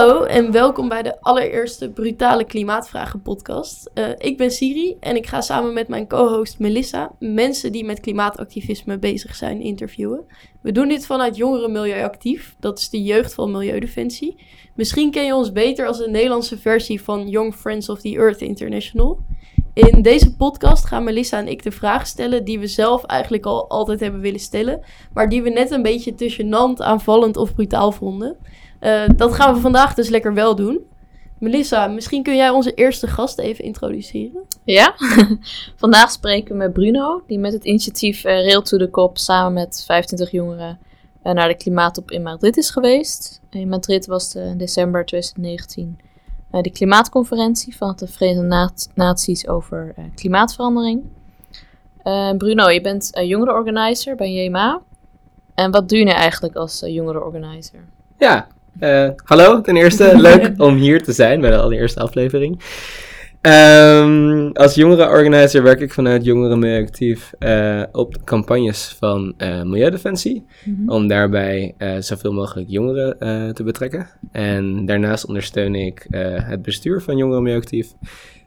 Hallo en welkom bij de allereerste Brutale Klimaatvragen podcast. Uh, ik ben Siri en ik ga samen met mijn co-host Melissa mensen die met klimaatactivisme bezig zijn interviewen. We doen dit vanuit Jongeren Milieu Actief, dat is de jeugd van Milieudefensie. Misschien ken je ons beter als de Nederlandse versie van Young Friends of the Earth International. In deze podcast gaan Melissa en ik de vraag stellen die we zelf eigenlijk al altijd hebben willen stellen, maar die we net een beetje te gênant, aanvallend of brutaal vonden. Uh, dat gaan we vandaag dus lekker wel doen. Melissa, misschien kun jij onze eerste gast even introduceren? Ja, vandaag spreken we met Bruno, die met het initiatief uh, Rail to the Cop samen met 25 jongeren uh, naar de klimaattop in Madrid is geweest. In Madrid was de, in december 2019 de klimaatconferentie van de Verenigde Naties over klimaatverandering. Bruno, je bent jongerenorganizer bij JMA. En wat doe je nu eigenlijk als jongerenorganizer? Ja, hallo, ten eerste leuk om hier te zijn bij de allereerste aflevering. Um, als jongerenorganizer werk ik vanuit Jongeren Actief uh, op campagnes van uh, Milieudefensie. Mm -hmm. Om daarbij zoveel mogelijk jongeren te betrekken. En daarnaast ondersteun ik het bestuur van Jongeren Actief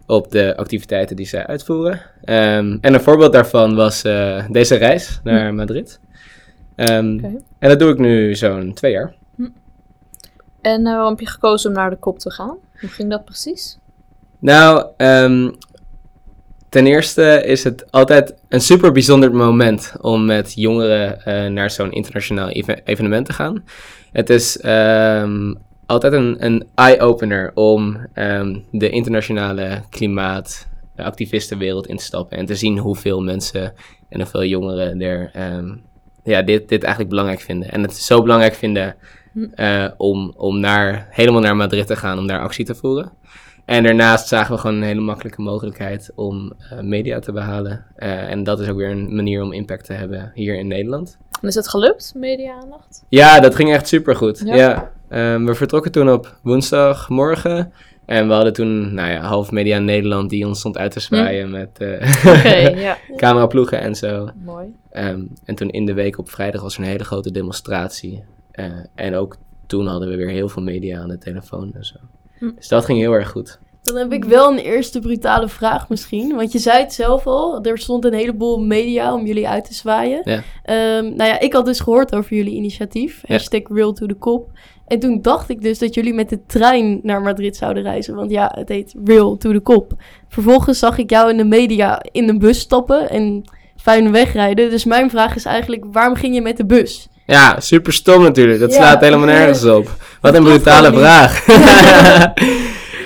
op de activiteiten die zij uitvoeren. Um, en een voorbeeld daarvan was deze reis naar mhm. Madrid. Um, okay. En dat doe ik nu zo'n twee jaar. En uh, waarom heb je gekozen om naar de kop te gaan? Hoe ging dat precies? Nou, um, ten eerste is het altijd een super bijzonder moment om met jongeren uh, naar zo'n internationaal even evenement te gaan. Het is um, altijd een, een eye-opener om um, de internationale klimaatactivistenwereld in te stappen en te zien hoeveel mensen en hoeveel jongeren er ja, dit, dit eigenlijk belangrijk vinden. En het zo belangrijk vinden uh, om, om naar, helemaal naar Madrid te gaan om daar actie te voeren. En daarnaast zagen we gewoon een hele makkelijke mogelijkheid om uh, media te behalen. Uh, en dat is ook weer een manier om impact te hebben hier in Nederland. En is het gelukt, media-aandacht? Ja, dat ging echt supergoed. Ja. ja. Um, we vertrokken toen op woensdagmorgen. En we hadden toen, nou ja, half media Nederland die ons stond uit te zwaaien hm. met uh, okay, ja. cameraploegen en zo. Mooi. Um, en toen in de week op vrijdag was er een hele grote demonstratie. En ook toen hadden we weer heel veel media aan de telefoon en zo. Hm. Dus dat ging heel erg goed. Dan heb ik wel een eerste brutale vraag misschien. Want je zei het zelf al, er stond een heleboel media om jullie uit te zwaaien. Ja. Um, nou ja, ik had dus gehoord over jullie initiatief. Ja. Hashtag Real to the Cop. En toen dacht ik dus dat jullie met de trein naar Madrid zouden reizen. Want ja, het heet Real to the Cop. Vervolgens zag ik jou in de media in een bus stappen en fijn wegrijden. Dus mijn vraag is eigenlijk, waarom ging je met de bus? Ja, super stom natuurlijk. Dat slaat helemaal nergens op. Wat een brutale vraag. uh,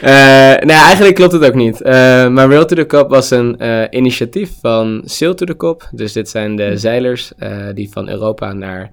nou eigenlijk klopt het ook niet. Uh, maar Rail to the Cop was een uh, initiatief van Sail to the Cop. Dus dit zijn de hm. zeilers die van Europa naar,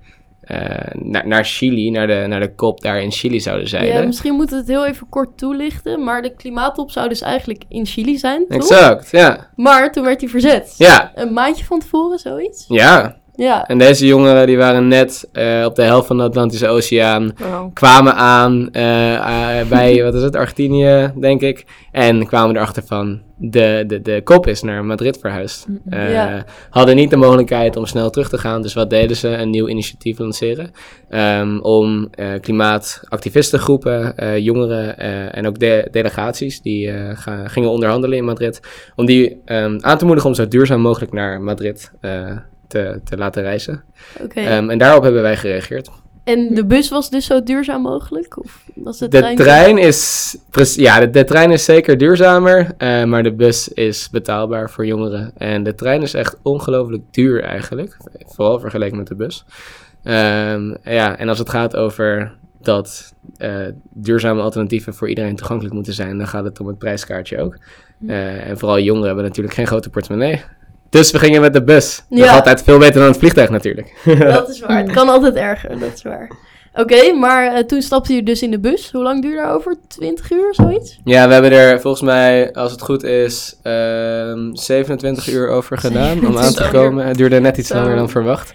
naar, naar Chili, naar de, naar de kop daar in Chili zouden zeilen. Ja, misschien moeten we het heel even kort toelichten. Maar de klimaattop zou dus eigenlijk in Chili zijn, toch? Exact, ja. Maar toen werd hij verzet. Ja. Een maandje van tevoren, zoiets? Ja, ja. En deze jongeren die waren net uh, op de helft van de Atlantische Oceaan, wow. kwamen aan uh, uh, bij, wat is het, Argentinië, denk ik. En kwamen erachter van, de, de, de kop is naar Madrid verhuisd. Ja. Hadden niet de mogelijkheid om snel terug te gaan, dus wat deden ze? Een nieuw initiatief lanceren. Um, om klimaatactivistengroepen, jongeren en ook de, delegaties die gingen onderhandelen in Madrid, om die um, aan te moedigen om zo duurzaam mogelijk naar Madrid te, te laten reizen. Okay. Um, en daarop hebben wij gereageerd. En de bus was dus zo duurzaam mogelijk? Of was de, de trein, trein is, ja, de, de, trein is zeker duurzamer, uh, maar de bus is betaalbaar voor jongeren. En de trein is echt ongelooflijk duur eigenlijk, vooral vergeleken met de bus. Um, ja, en als het gaat over dat uh, duurzame alternatieven voor iedereen toegankelijk moeten zijn, dan gaat het om het prijskaartje ook. Uh, en vooral jongeren hebben natuurlijk geen grote portemonnee. Dus we gingen met de bus. Ja. Dat is altijd veel beter dan het vliegtuig natuurlijk. Dat is waar. Het kan altijd erger, dat is waar. Oké, maar uh, toen stapte je dus in de bus. Hoe lang duurde dat over? 20 uur, zoiets? Ja, we hebben er volgens mij, als het goed is, uh, ehm, 27 uur over gedaan om aan te komen. Het duurde net iets langer dan verwacht.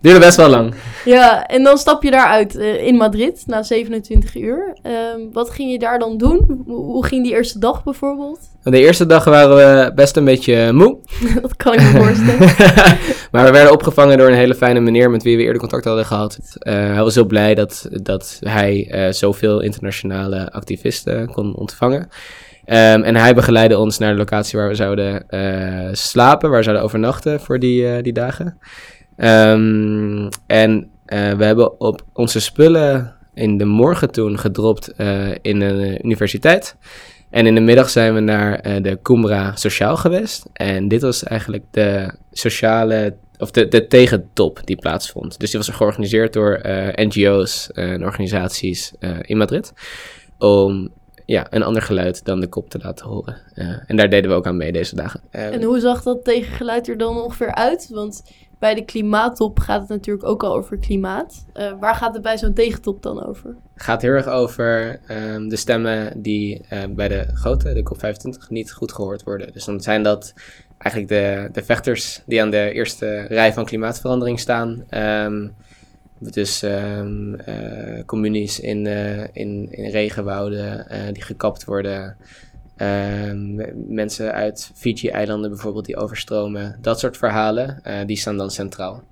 Duurde best wel lang. Ja, en dan stap je daaruit uh, in Madrid na 27 uur. Uh, wat ging je daar dan doen? Hoe, ging die eerste dag bijvoorbeeld? De eerste dag waren we best een beetje moe. dat kan ik me voorstellen. Maar we werden opgevangen door een hele fijne meneer met wie we eerder contact hadden gehad. Eh, hij was heel blij dat, dat hij eh, zoveel internationale activisten kon ontvangen. Ehm, en hij begeleidde ons naar de locatie waar we zouden eh, slapen, waar we zouden overnachten voor die, eh, die dagen. Ehm, en eh, we hebben op onze spullen in de morgen toen gedropt eh, in een universiteit. En in de middag zijn we naar eh, de Cumbra Sociaal geweest. En dit was eigenlijk de sociale, of de, de tegentop die plaatsvond. Dus die was georganiseerd door NGO's en organisaties in Madrid. Om ja, een ander geluid dan de kop te laten horen. En daar deden we ook aan mee deze dagen. Eh, En hoe zag dat tegengeluid er dan ongeveer uit? Want bij de klimaattop gaat het natuurlijk ook al over klimaat. Eh, waar gaat het bij zo'n tegentop dan over? gaat heel erg over ehm, de stemmen die eh, bij de grote, de COP25, niet goed gehoord worden. Dus dan zijn dat eigenlijk de, de vechters die aan de eerste rij van klimaatverandering staan. Ehm, dus ehm, eh, communies in, in, in regenwouden die gekapt worden. Ehm, mensen uit Fiji-eilanden bijvoorbeeld die overstromen. Dat soort verhalen, eh, die staan dan centraal.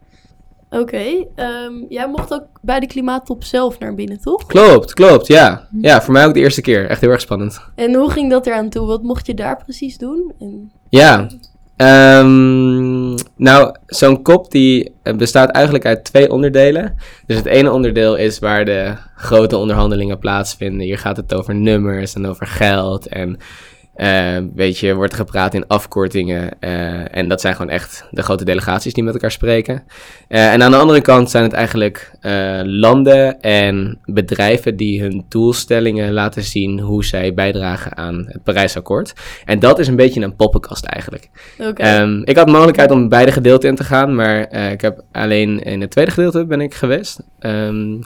Oké, ehm, jij mocht ook bij de klimaattop zelf naar binnen, toch? Klopt, klopt, ja. Ja, voor mij ook de eerste keer. Echt heel erg spannend. En hoe ging dat eraan toe? Wat mocht je daar precies doen? En... Ja, ehm, nou, zo'n kop die eh, bestaat eigenlijk uit twee onderdelen. Dus het ene onderdeel is waar de grote onderhandelingen plaatsvinden. Hier gaat het over nummers en over geld en eh, weet je, wordt gepraat in afkortingen. eh, en dat zijn gewoon echt de grote delegaties die met elkaar spreken. Eh, en aan de andere kant zijn het eigenlijk landen en bedrijven die hun doelstellingen laten zien hoe zij bijdragen aan het Parijsakkoord. En dat is een beetje een poppenkast eigenlijk. Ehm, ik had mogelijkheid om beide gedeelten in te gaan, maar ik heb alleen in het tweede gedeelte ben ik geweest. Ehm,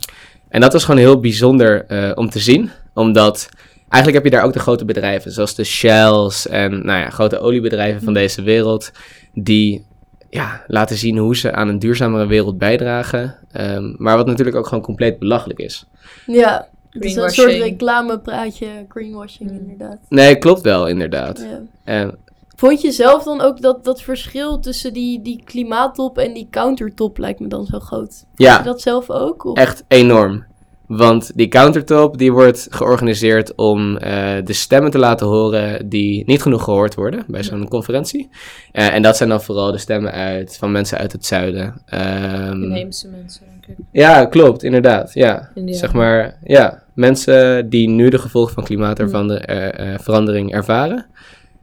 en dat was gewoon heel bijzonder om te zien, omdat eigenlijk heb je daar ook de grote bedrijven, zoals de Shells en nou ja, grote oliebedrijven van deze wereld, die ja, laten zien hoe ze aan een duurzamere wereld bijdragen. Ehm, maar wat natuurlijk ook gewoon compleet belachelijk is. ja. Het is een soort reclamepraatje, greenwashing Mm. inderdaad. Nee, klopt wel, inderdaad. Ja. Ehm, Vond je zelf dan ook dat, dat verschil tussen die, die klimaattop en die countertop lijkt me dan zo groot? ja. Vond je dat zelf ook? Of? Echt enorm. Want die countertop die wordt georganiseerd om eh, de stemmen te laten horen die niet genoeg gehoord worden bij zo'n conferentie. Eh, en dat zijn dan vooral de stemmen uit, van mensen uit het zuiden. Ehm, Inheemse mensen, denk ik. ja, klopt, inderdaad. Ja. India. Zeg maar, ja, mensen die nu de gevolgen van klimaatverandering ervaren,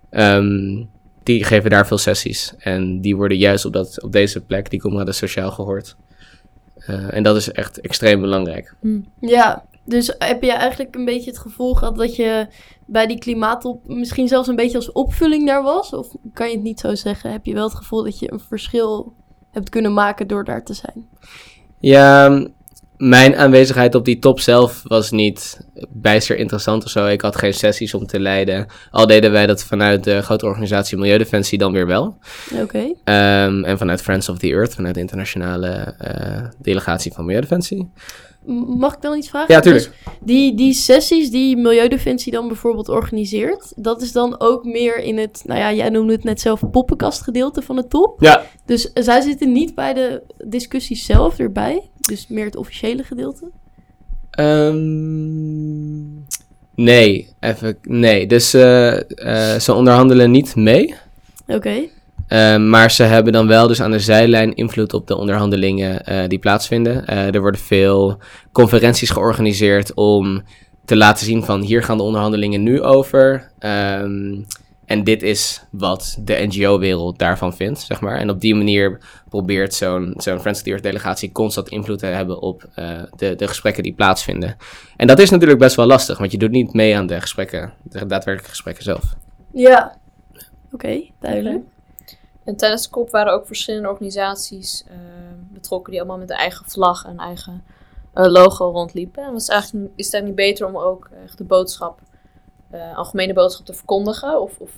ehm, die geven daar veel sessies. En die worden juist op, dat, op deze plek, die Comrade Sociaal, gehoord. Eh, en dat is echt extreem belangrijk. Ja, dus heb je eigenlijk een beetje het gevoel gehad dat je bij die klimaattop misschien zelfs een beetje als opvulling daar was? Of kan je het niet zo zeggen? Heb je wel het gevoel dat je een verschil hebt kunnen maken door daar te zijn? Ja, mijn aanwezigheid op die top zelf was niet bijster interessant of zo. Ik had geen sessies om te leiden. Al deden wij dat vanuit de grote organisatie Milieudefensie dan weer wel. Oké. Ehm, en vanuit Friends of the Earth, vanuit de internationale eh, delegatie van Milieudefensie. Mag ik dan iets vragen? Ja, tuurlijk. Dus die, die sessies die Milieudefensie dan bijvoorbeeld organiseert, dat is dan ook meer in het, nou ja, jij noemde het net zelf, poppenkastgedeelte van de top. Ja, Dus zij zitten niet bij de discussies zelf erbij, dus meer het officiële gedeelte. Ehm, nee, even, nee. Dus eh, eh, ze onderhandelen niet mee. Oké. Ehm, maar ze hebben dan wel dus aan de zijlijn invloed op de onderhandelingen eh, die plaatsvinden. Eh, er worden veel conferenties georganiseerd om te laten zien van hier gaan de onderhandelingen nu over. Ehm, en dit is wat de NGO-wereld daarvan vindt, zeg maar. En op die manier probeert zo'n zo'n Friends of the Earth delegatie constant invloed te hebben op eh, de, de gesprekken die plaatsvinden. En dat is natuurlijk best wel lastig, want je doet niet mee aan de gesprekken, de daadwerkelijke gesprekken zelf. Ja. Oké, duidelijk. En tijdens de COP waren ook verschillende organisaties eh, betrokken die allemaal met een eigen vlag en eigen eh, logo rondliepen. En was eigenlijk, is het eigenlijk niet beter om ook echt de boodschap, eh, algemene boodschap te verkondigen? Of, of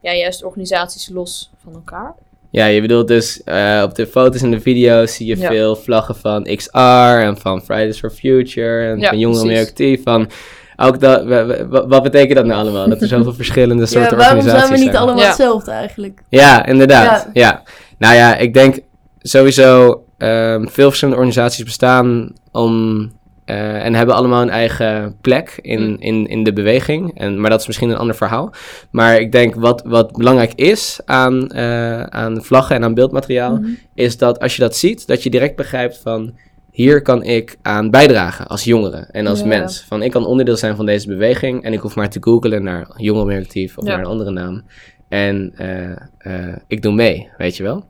ja, juist organisaties los van elkaar? Ja, je bedoelt dus op de foto's en de video's zie je Ja. veel vlaggen van XR en van Fridays for Future en Ja, van Jongeren Mee precies. Actief. Van, ook dat, wa- wa- wa- wat betekent dat nou allemaal? Dat er zoveel verschillende Ja, soorten waarom organisaties zijn we niet allemaal Ja. hetzelfde eigenlijk? Ja, inderdaad. Ja. Nou ja, ik denk sowieso ehm, veel verschillende organisaties bestaan om eh, en hebben allemaal een eigen plek in, Mm. in, in de beweging. En, maar dat is misschien een ander verhaal. Maar ik denk wat, wat belangrijk is aan, eh, aan vlaggen en aan beeldmateriaal, Mhm. is dat als je dat ziet, dat je direct begrijpt van hier kan ik aan bijdragen als jongere en als Ja. mens. Van ik kan onderdeel zijn van deze beweging en ik hoef maar te googlen naar jongerenmerkactief of Ja. naar een andere naam. En eh, eh, ik doe mee, weet je wel?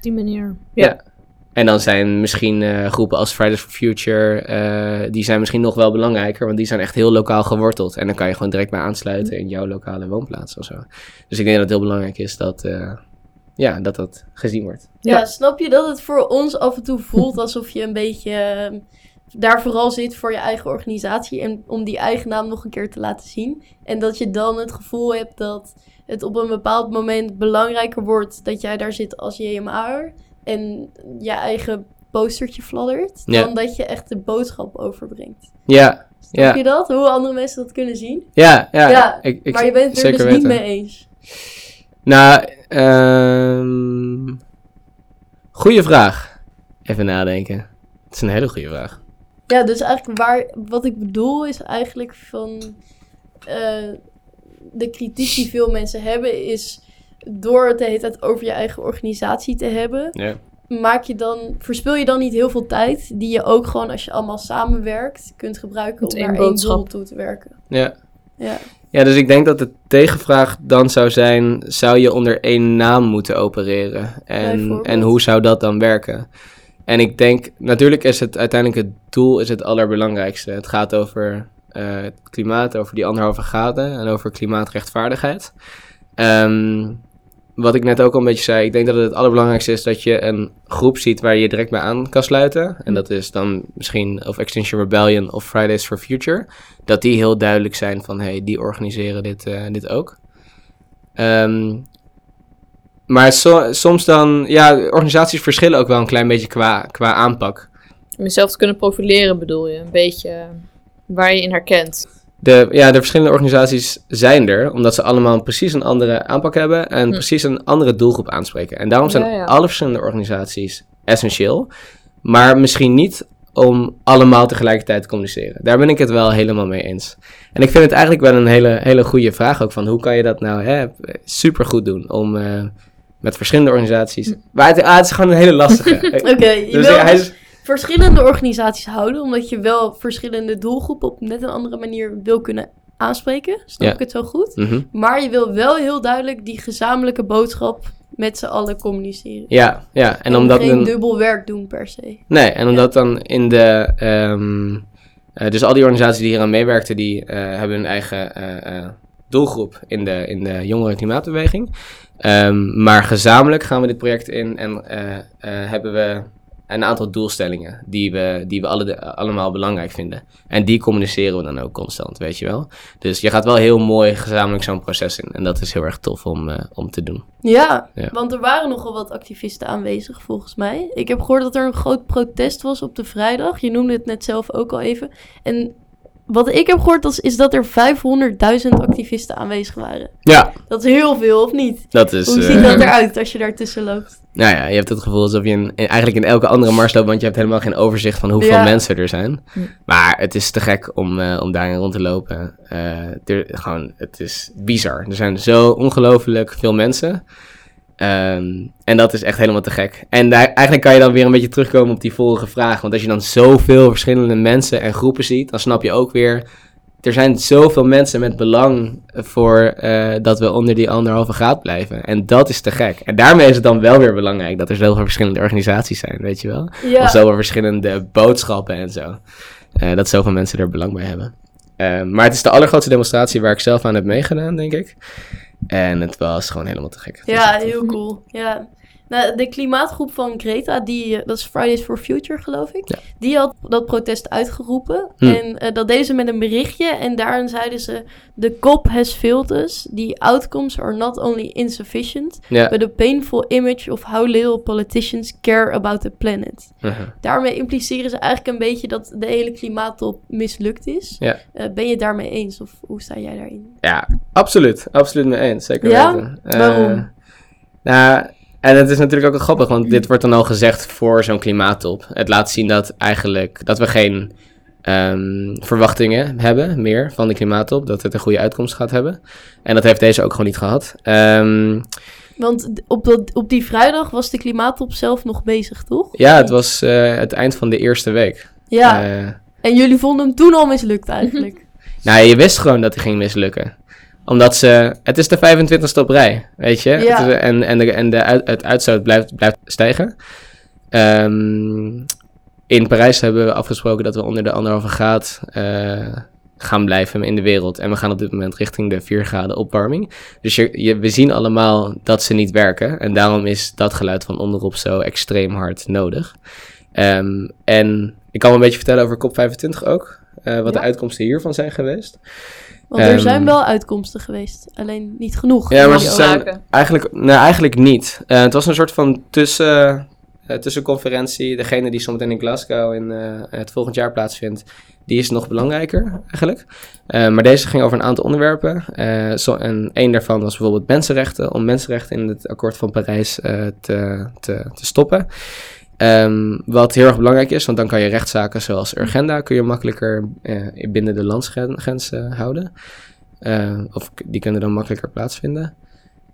Die manier. Ja. En dan zijn misschien eh, groepen als Fridays for Future, die zijn misschien nog wel belangrijker, want die zijn echt heel lokaal geworteld. En dan kan je gewoon direct bij aansluiten in jouw lokale woonplaats of zo. Dus ik denk dat het heel belangrijk is dat, ja, dat dat gezien wordt. Ja. Ja. snap je dat het voor ons af en toe voelt alsof je een beetje ehm, daar vooral zit voor je eigen organisatie en om die eigen naam nog een keer te laten zien. En dat je dan het gevoel hebt dat het op een bepaald moment belangrijker wordt dat jij daar zit als JMA'er en je eigen postertje fladdert, Ja. dan dat je echt de boodschap overbrengt. Ja, Snap ja, je dat? Hoe andere mensen dat kunnen zien? ja, ja. Ja, ik, ik, maar je bent het er zeker dus niet weten. mee eens. Nou, ehm goeie vraag. Even nadenken. Het is een hele goede vraag. Ja, dus eigenlijk waar, wat ik bedoel is eigenlijk van eh, de kritiek die veel mensen hebben is door het de hele tijd over je eigen organisatie te hebben, Ja. maak je dan, verspil je dan niet heel veel tijd die je ook gewoon als je allemaal samenwerkt kunt gebruiken Met om naar één boodschap. doel toe te werken. Ja. Ja. Ja, dus ik denk dat de tegenvraag dan zou zijn: zou je onder één naam moeten opereren? En, en hoe zou dat dan werken? En ik denk, natuurlijk is het uiteindelijk het doel is het allerbelangrijkste. Het gaat over eh, het klimaat, over die anderhalve graden en over klimaatrechtvaardigheid. Ehm, wat ik net ook al een beetje zei, ik denk dat het allerbelangrijkste is dat je een groep ziet waar je je direct bij aan kan sluiten. En dat is dan misschien of Extinction Rebellion of Fridays for Future. Dat die heel duidelijk zijn van, hey, die organiseren dit, eh, dit ook. Ehm, maar so- soms dan, ja, organisaties verschillen ook wel een klein beetje qua, qua aanpak. Om jezelf te kunnen profileren bedoel je. Een beetje waar je in herkent. De, ja, de verschillende organisaties zijn er, omdat ze allemaal precies een andere aanpak hebben en Hm. precies een andere doelgroep aanspreken. En daarom zijn Ja, ja. alle verschillende organisaties essentieel, maar misschien niet om allemaal tegelijkertijd te communiceren. Daar ben ik het wel helemaal mee eens. En ik vind het eigenlijk wel een hele, hele goede vraag ook van hoe kan je dat nou hè, supergoed doen om eh, met verschillende organisaties... Hm. Maar het, ah, het is gewoon een hele lastige. Oké, dus wil ja, hij is, verschillende organisaties houden, omdat je wel verschillende doelgroepen op net een andere manier wil kunnen aanspreken. Snap Ja. ik het zo goed? Mhm. Maar je wil wel heel duidelijk die gezamenlijke boodschap met z'n allen communiceren. Ja, ja. En En omdat geen een- dubbel werk doen per se. Nee, en omdat dan in de. ehm, eh, dus al die organisaties die hier aan meewerkten, die eh, hebben hun eigen eh, doelgroep in de, in de jongeren klimaatbeweging. Ehm, maar gezamenlijk gaan we dit project in en hebben we een aantal doelstellingen die we, die we alle, de- allemaal belangrijk vinden. En die communiceren we dan ook constant, weet je wel. Dus je gaat wel heel mooi gezamenlijk zo'n proces in. En dat is heel erg tof om, eh, om te doen. Ja, Ja. want er waren nogal wat activisten aanwezig volgens mij. Ik heb gehoord dat er een groot protest was op de vrijdag. Je noemde het net zelf ook al even. En wat ik heb gehoord is, is dat er 500.000 activisten aanwezig waren. Ja, Dat is heel veel, of niet? dat is. Hoe eh, ziet dat eruit als je daartussen loopt? Nou ja, je hebt het gevoel alsof je in, in- eigenlijk in elke andere mars loopt, want je hebt helemaal geen overzicht van hoeveel Ja. mensen er zijn. Hm. Maar het is te gek om, eh, om daarin rond te lopen. Eh, er, gewoon, het is bizar. Er zijn zo ongelooflijk veel mensen. Ehm, en dat is echt helemaal te gek. En daar, eigenlijk kan je dan weer een beetje terugkomen op die vorige vraag. Want als je dan zoveel verschillende mensen en groepen ziet, dan snap je ook weer. Er zijn zoveel mensen met belang voor eh, dat we onder die anderhalve graad blijven. En dat is te gek. En daarmee is het dan wel weer belangrijk dat er zoveel verschillende organisaties zijn, weet je wel? Ja, Of zoveel verschillende boodschappen en zo. Eh, dat zoveel mensen er belang bij hebben. Eh, maar het is de allergrootste demonstratie waar ik zelf aan heb meegedaan, denk ik. En het was gewoon helemaal te gek. Het ja heel cool. Ja. Nou, de klimaatgroep van Greta, die, eh, dat is Fridays for Future geloof ik, Ja. die had dat protest uitgeroepen. Hm. En eh, dat deden ze met een berichtje en daarin zeiden ze... The COP has failed us. The outcomes are not only insufficient, Ja. but a painful image of how little politicians care about the planet. uh-huh. Daarmee impliceren ze eigenlijk een beetje dat de hele klimaattop mislukt is. Ja. Eh, ben je het daarmee eens of hoe sta jij daarin? Ja, absoluut. Absoluut mee eens. Zeker Ja? weten. Waarom? nou, En het is natuurlijk ook wel grappig, want dit wordt dan al gezegd voor zo'n klimaattop. Het laat zien dat eigenlijk dat we geen ehm, verwachtingen hebben meer van de klimaattop. Dat het een goede uitkomst gaat hebben. En dat heeft deze ook gewoon niet gehad. Ehm, Want op, dat, op die vrijdag was de klimaattop zelf nog bezig, toch? ja, het was eh, het eind van de eerste week. Ja, Eh, en jullie vonden hem toen al mislukt eigenlijk. nou, je wist gewoon dat hij ging mislukken. Omdat ze... Het is de 25ste op rij, weet je? Ja. Het is- en en, de, en de, uit- het uitstoot blijft, blijft stijgen. Ehm, in Parijs hebben we afgesproken dat we onder de anderhalve graad eh, gaan blijven in de wereld. En we gaan op dit moment richting de 4 graden opwarming. Dus je, je, we zien allemaal dat ze niet werken. En daarom is dat geluid van onderop zo extreem hard nodig. Ehm, en ik kan wel een beetje vertellen over COP25 ook. eh, wat de uitkomsten hiervan zijn geweest. Want er Ehm, zijn wel uitkomsten geweest, alleen niet genoeg. Ja, maar ze zijn eigenlijk, nou, eigenlijk niet. Eh, het was een soort van tussen, eh, tussenconferentie. Degene die zometeen in Glasgow in eh, het volgend jaar plaatsvindt, die is nog belangrijker eigenlijk. Eh, maar deze ging over een aantal onderwerpen. Eh, zo, en één daarvan was bijvoorbeeld mensenrechten. Om mensenrechten in het akkoord van Parijs eh, te, te, te stoppen. Ehm, wat heel erg belangrijk is, want dan kan je rechtszaken zoals Urgenda kun je makkelijker eh, binnen de landsgrens eh, houden. Eh, of die kunnen dan makkelijker plaatsvinden.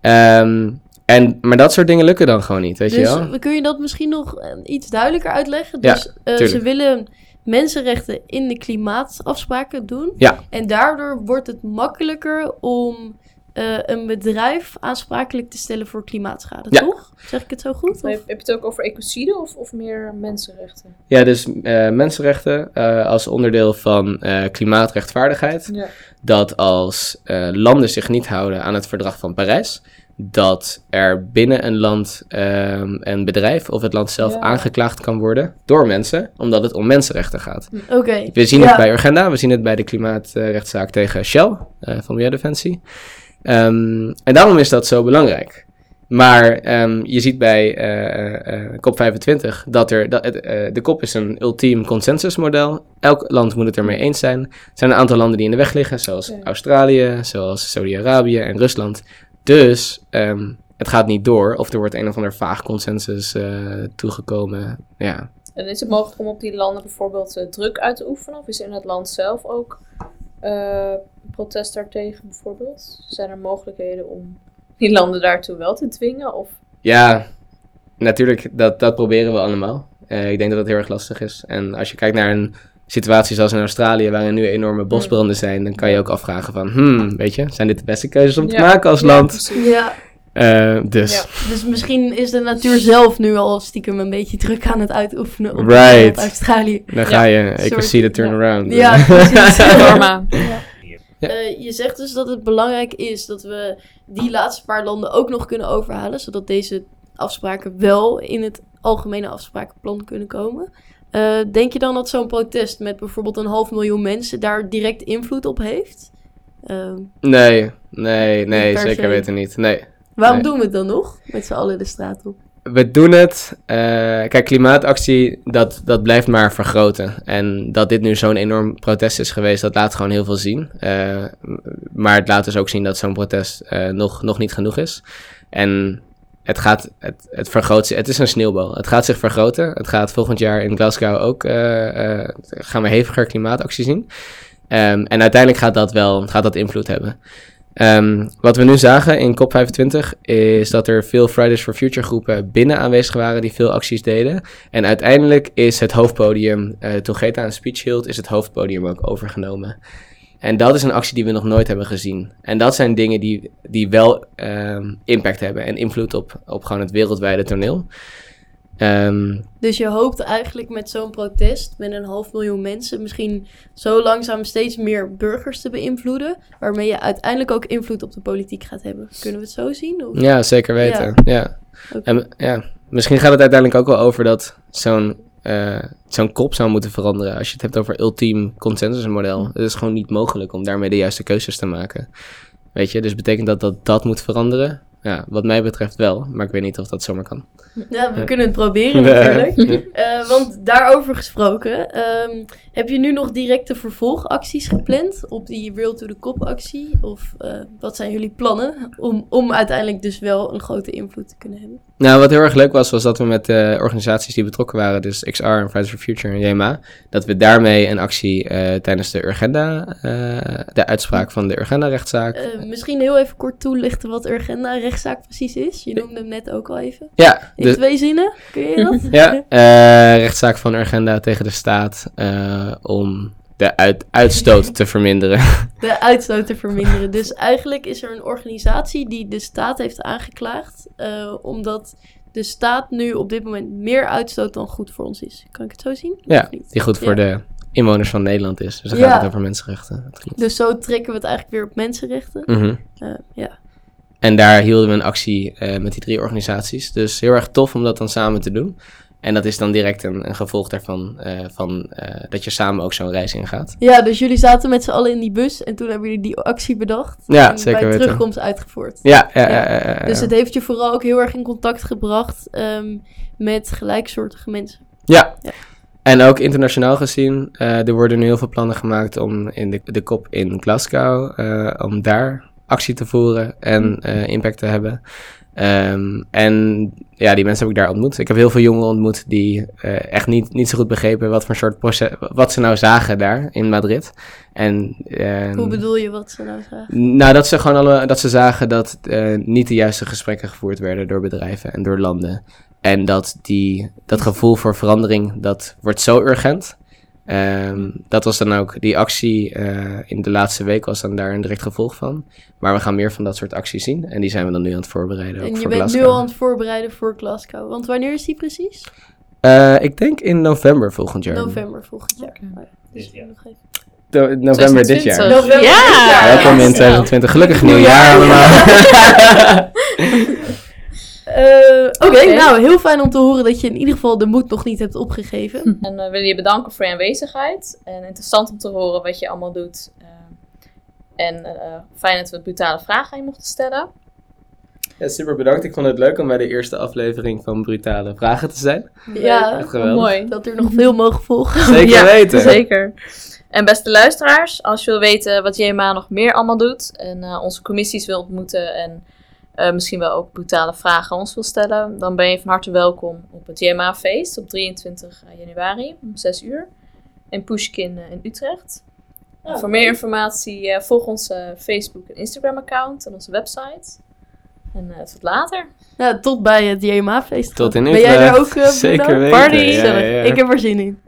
Ehm, en, maar dat soort dingen lukken dan gewoon niet, weet je dus wel? kun je dat misschien nog eh, iets duidelijker uitleggen? Dus ze willen mensenrechten in de klimaatafspraken doen. Ja. En daardoor wordt het makkelijker om eh, een bedrijf aansprakelijk te stellen voor klimaatschade, Ja. toch? Zeg ik het zo goed? Heb, Of? heb je het ook over ecocide of, of meer mensenrechten? Ja, dus eh, mensenrechten eh, als onderdeel van eh, klimaatrechtvaardigheid. Ja. Dat als eh, landen zich niet houden aan het verdrag van Parijs, dat er binnen een land ehm, een bedrijf of het land zelf Ja. aangeklaagd kan worden door mensen, omdat het om mensenrechten gaat. Oké. We zien Ja. het bij Urgenda, we zien het bij de klimaatrechtszaak tegen Shell eh, van Milieudefensie. Ehm, en daarom is dat zo belangrijk. Maar ehm, je ziet bij eh, eh, COP25 dat er, dat het, eh, de COP is een ultiem consensusmodel. Elk land moet het ermee eens zijn. Er zijn een aantal landen die in de weg liggen, zoals Ja. Australië, zoals Saudi-Arabië en Rusland. Dus ehm, het gaat niet door, of er wordt een of ander vaag consensus eh, toegekomen. Ja, En is het mogelijk om op die landen bijvoorbeeld eh, druk uit te oefenen? Of is er in het land zelf ook eh, protest daartegen bijvoorbeeld? Zijn er mogelijkheden om die landen daartoe wel te dwingen? Of Ja, natuurlijk, dat, dat proberen we allemaal. Eh, ik denk dat dat heel erg lastig is. En als je kijkt naar een situatie zoals in Australië, waarin nu enorme bosbranden zijn, dan kan je ook afvragen van, hmm, weet je, zijn dit de beste keuzes om te Ja. maken als Ja, land? precies. Ja, Eh, dus, Ja. dus misschien is de natuur zelf nu al stiekem een beetje druk aan het uitoefenen op Right. Australië. dan ga je, ik Soort- zie de turnaround. Ja, precies. Norma. Ja. Ja. Eh, je zegt dus dat het belangrijk is dat we die laatste paar landen ook nog kunnen overhalen, zodat deze afspraken wel in het algemene afsprakenplan kunnen komen. Eh, denk je dan dat zo'n protest met bijvoorbeeld een half miljoen mensen daar direct invloed op heeft? Nee, nee, nee, zeker weten niet. Nee. Waarom Nee. doen we het dan nog? Met z'n allen de straat op. We doen het. eh, kijk, klimaatactie, dat, dat blijft maar vergroten. En dat dit nu zo'n enorm protest is geweest, dat laat gewoon heel veel zien. Eh, maar het laat dus ook zien dat zo'n protest eh, nog, nog niet genoeg is. En het gaat, het, het vergroot het is een sneeuwbal. Het gaat zich vergroten. Het gaat volgend jaar in Glasgow ook, gaan we heviger klimaatactie zien. Ehm, en uiteindelijk gaat dat wel, gaat dat invloed hebben. Ehm, wat we nu zagen in COP25 is dat er veel Fridays for Future groepen binnen aanwezig waren die veel acties deden. En uiteindelijk is het hoofdpodium, eh, toen Greta een speech hield, is het hoofdpodium ook overgenomen. En dat is een actie die we nog nooit hebben gezien. En dat zijn dingen die, die wel ehm, impact hebben en invloed op, op gewoon het wereldwijde toneel. Ehm, Dus je hoopt eigenlijk met zo'n protest, met een half miljoen mensen, misschien zo langzaam steeds meer burgers te beïnvloeden, waarmee je uiteindelijk ook invloed op de politiek gaat hebben. Kunnen we het zo zien? Of? Ja, zeker weten. Ja. En, ja. Misschien gaat het uiteindelijk ook wel over dat zo'n eh, zo'n kop zou moeten veranderen. Als je het hebt over ultiem consensusmodel. Het is gewoon niet mogelijk om daarmee de juiste keuzes te maken. Weet je, dus betekent dat dat dat moet veranderen? ja, wat mij betreft wel, maar ik weet niet of dat zomaar kan. Ja, we kunnen het proberen natuurlijk. Eh, want daarover gesproken, ehm, heb je nu nog directe vervolgacties gepland op die Real to the Cop actie? Of eh, wat zijn jullie plannen om, om uiteindelijk dus wel een grote invloed te kunnen hebben? Nou, wat heel erg leuk was, was dat we met de organisaties die betrokken waren, dus XR en Fridays for Future en JMA, dat we daarmee een actie eh, tijdens de Urgenda, de uitspraak van de Urgenda-rechtszaak. Misschien heel even kort toelichten wat Urgenda-rechtszaak precies is. Je noemde hem net ook al even. ja, In de, twee zinnen, kun je dat? ja eh, rechtszaak van Urgenda tegen de staat eh, om de uit, uitstoot te verminderen. De uitstoot te verminderen. Dus eigenlijk is er een organisatie die de staat heeft aangeklaagd. eh, omdat de staat nu op dit moment meer uitstoot dan goed voor ons is. Kan ik het zo zien? Ja, die goed voor Ja. de inwoners van Nederland is. Dus dan Ja. gaat het over mensenrechten. Dus zo trekken we het eigenlijk weer op mensenrechten. Mhm. Eh, ja. En daar hielden we een actie eh, met die drie organisaties. Dus heel erg tof om dat dan samen te doen. En dat is dan direct een, een gevolg daarvan, eh, van, eh, dat je samen ook zo'n reis ingaat. ja, dus jullie zaten met z'n allen in die bus en toen hebben jullie die actie bedacht. Ja, en zeker bij weten. terugkomst uitgevoerd. Ja, ja, Ja. Dus het heeft je vooral ook heel erg in contact gebracht ehm, met gelijksoortige mensen. Ja. En ook internationaal gezien, er worden nu heel veel plannen gemaakt om in de, de kop in Glasgow, om daar actie te voeren en eh, impact te hebben. Ehm, en ja, die mensen heb ik daar ontmoet. Ik heb heel veel jongeren ontmoet die eh, echt niet, niet zo goed begrepen wat voor soort proces, wat ze nou zagen daar in Madrid. En, ehm, Hoe bedoel je wat ze nou zagen? nou, dat ze gewoon alle, dat ze zagen dat eh, niet de juiste gesprekken gevoerd werden door bedrijven en door landen. En dat die, dat gevoel voor verandering, dat wordt zo urgent. Ehm, dat was dan ook, die actie eh, in de laatste week was dan daar een direct gevolg van. Maar we gaan meer van dat soort acties zien. En die zijn we dan nu aan het voorbereiden. ook En je voor bent nu al aan het voorbereiden voor Glasgow. Want wanneer is die precies? Eh, ik denk in november volgend jaar. November volgend jaar. Oké. Oh ja, dus nog even. Do- november dit jaar. 2020. November ja. Welkom in snel. 2020. Gelukkig nieuwjaar allemaal. Eh, Oké, nou heel fijn om te horen dat je in ieder geval de moed nog niet hebt opgegeven. En we willen je bedanken voor je aanwezigheid. En interessant om te horen wat je allemaal doet. Eh, en eh, fijn dat we brutale vragen aan je mochten stellen. Ja, super bedankt. Ik vond het leuk om bij de eerste aflevering van Brutale Vragen te zijn. Ja, mooi. dat er nog veel mogen volgen. Zeker Ja, weten. Zeker. En beste luisteraars, als je wil weten wat JMA nog meer allemaal doet en eh, onze commissies wil ontmoeten en eh, misschien wel ook brutale vragen aan ons wil stellen, dan ben je van harte welkom op het JMA-feest op 23 januari om 6 uur in Pushkin eh, in Utrecht. Ja, Voor meer informatie eh, volg onze Facebook en Instagram-account en onze website. En eh, tot later. Nou, tot bij het JMA-feest. Tot in Ben jij Utrecht. er ook, eh, Zeker weten. Party. Ja, ja, ja. Ik heb er zin in.